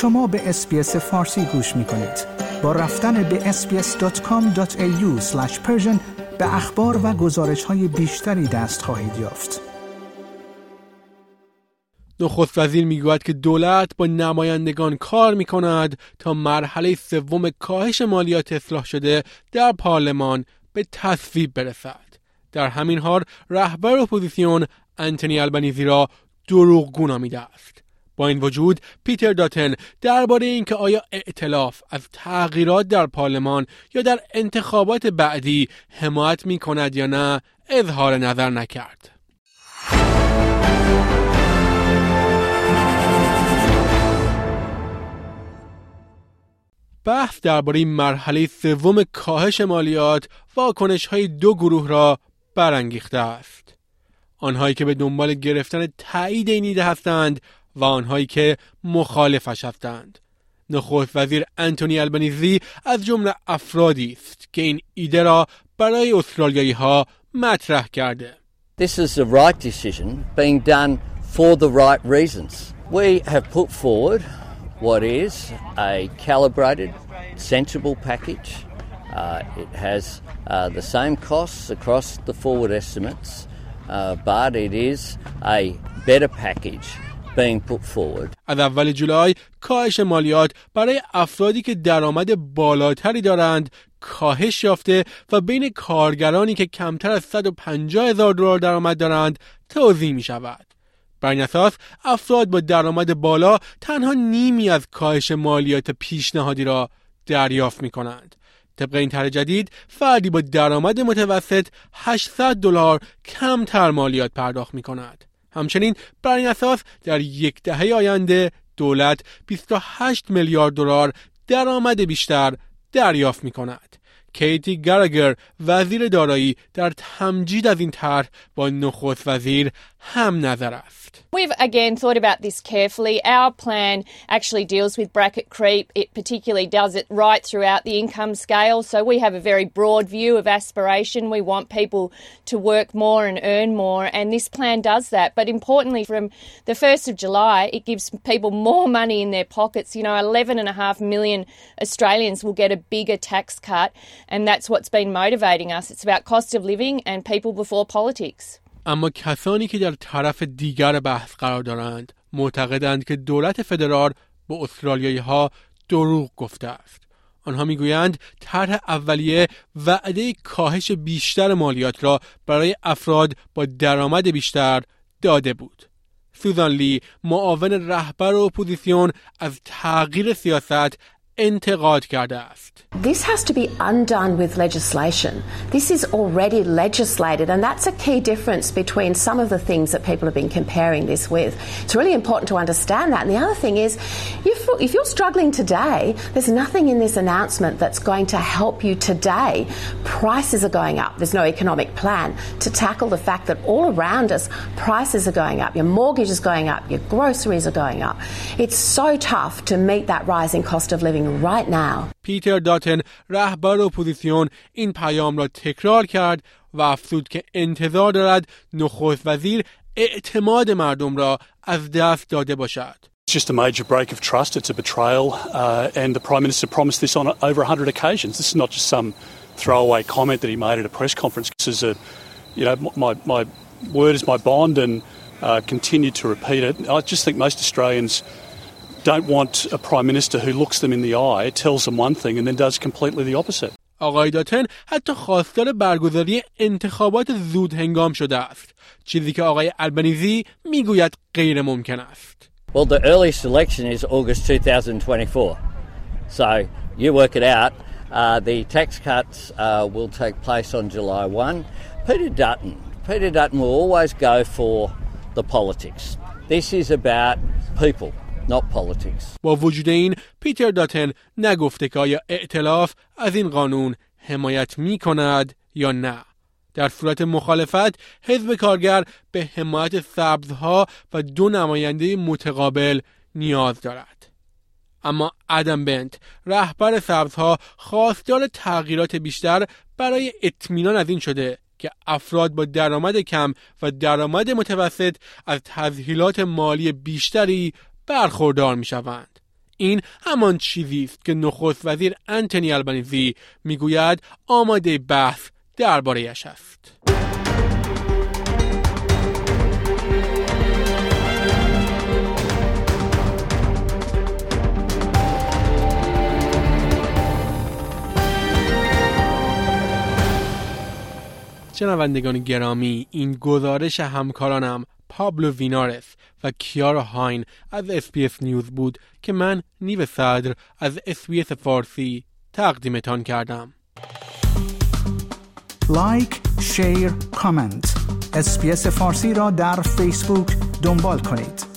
شما به SBS فارسی گوش می کنید. با رفتن به sbs.com.au به اخبار و گزارش های بیشتری دست خواهید یافت. نخست وزیر می‌گوید که دولت با نمایندگان کار می کند تا مرحله سوم کاهش مالیات اصلاح شده در پارلمان به تصویب برسد. در همین حال رهبر اپوزیسیون آنتونی آلبانیزی را دروغگو نامیده است. با این وجود پیتر داتن درباره اینکه آیا ائتلاف از تغییرات در پارلمان یا در انتخابات بعدی حمایت می کند یا نه اظهار نظر نکرد. بحث درباره مرحله سوم کاهش مالیات واکنش های دو گروه را برانگیخته است. آنهایی که به دنبال گرفتن تایید این هستند و آنهایی که مخالفش هستند. نخست وزیر انتونی البنیزی از جمله افرادی است که این ایده را برای استرالیایی ها مطرح کرده. This is the right decision being done for the right reasons. We have put forward what is a calibrated, sensible package. Uh, it has uh, the same costs across the forward estimates, uh, but it is a better package. از اول جولای کاهش مالیات برای افرادی که درآمد بالاتری دارند کاهش یافته و بین کارگرانی که کمتر از 150 هزار دلار درآمد دارند توضیح می شود. بر این اساس افراد با درآمد بالا تنها نیمی از کاهش مالیات پیشنهادی را دریافت می کنند. طبق این طرح جدید فردی با درآمد متوسط 800 دلار کمتر مالیات پرداخت می کند. همچنین بر این اساس در یک دهه آینده دولت 28 میلیارد دلار درآمد بیشتر دریافت می کند. کیتی گرگر وزیر دارایی در تمجید از این طرح با نخست وزیر هم نظر است. We've again thought about this carefully. Our plan actually deals with bracket creep. It particularly does it right throughout the income scale. So we have a very broad view of aspiration. We want people to work more and earn more, and this plan does that. But importantly, from the 1st of July, it gives people more money in their pockets. You know, 11.5 million Australians will get a bigger tax cut, And that's what's been motivating us. It's about cost of living and people before politics. اما کسانی که در طرف دیگر بحث قرار دارند معتقدند که دولت فدرال به استرالیایی ها دروغ گفته است آنها می‌گویند طرح اولیه وعده کاهش بیشتر مالیات را برای افراد با درآمد بیشتر داده بود سوزان لی معاون رهبر اپوزیسیون از تغییر سیاست انتقاد کرده است. This has to be undone with legislation. This is already legislated and that's a key difference between some of the things that people have been comparing this with. It's really important to understand that. And the other thing is if you're struggling today, there's nothing in this announcement that's going to help you today. Prices are going up. There's no economic plan to tackle the fact that all around us prices are going up. Your mortgage is going up, your groceries are going up. It's so tough to meet that rising cost of living right now. پیتر داتن رهبر اپوزیسیون این پیام را تکرار کرد و افزود که انتظار دارد نخست وزیر اعتماد مردم را از دست داده باشد. It's just a major break of trust. It's a betrayal, uh, and the Prime Minister promised this on over 100 occasions. This is not just some throwaway comment that he made at a press conference. This is a, you know, my, my word is my bond, and uh, continue to repeat it. I just think most Australians don't want a prime minister who looks them in the eye, tells them one thing and then does completely the opposite. آقای داتن حتی خواستار برگزاری انتخابات زود هنگام شده است چیزی که آقای البنیزی میگوید غیر ممکن است Well the earliest election is August 2024 so you work it out uh, the tax cuts uh, will take place on July 1 Peter Dutton Peter Dutton will always go for the politics this is about people Not politics. با وجود این پیتر داتن نگفته که آیا ائتلاف از این قانون حمایت می کند یا نه. در صورت مخالفت حزب کارگر به حمایت سبزها و دو نماینده متقابل نیاز دارد. اما ادم بنت رهبر سبزها خواستار تغییرات بیشتر برای اطمینان از این شده که افراد با درآمد کم و درآمد متوسط از تسهیلات مالی بیشتری برخوردار می شوند. این همان چیزی است که نخست وزیر انتونی البنیزی می‌گوید آماده بحث درباره‌اش است. شنوندگان گرامی این گزارش همکارانم پابلو وینارس و کیارا هاین از SBS News بود که من نیو صدر از SBS فارسی تقدیمتان کردم. لایک، شیر، کامنت SBS فارسی را در فیسبوک دنبال کنید.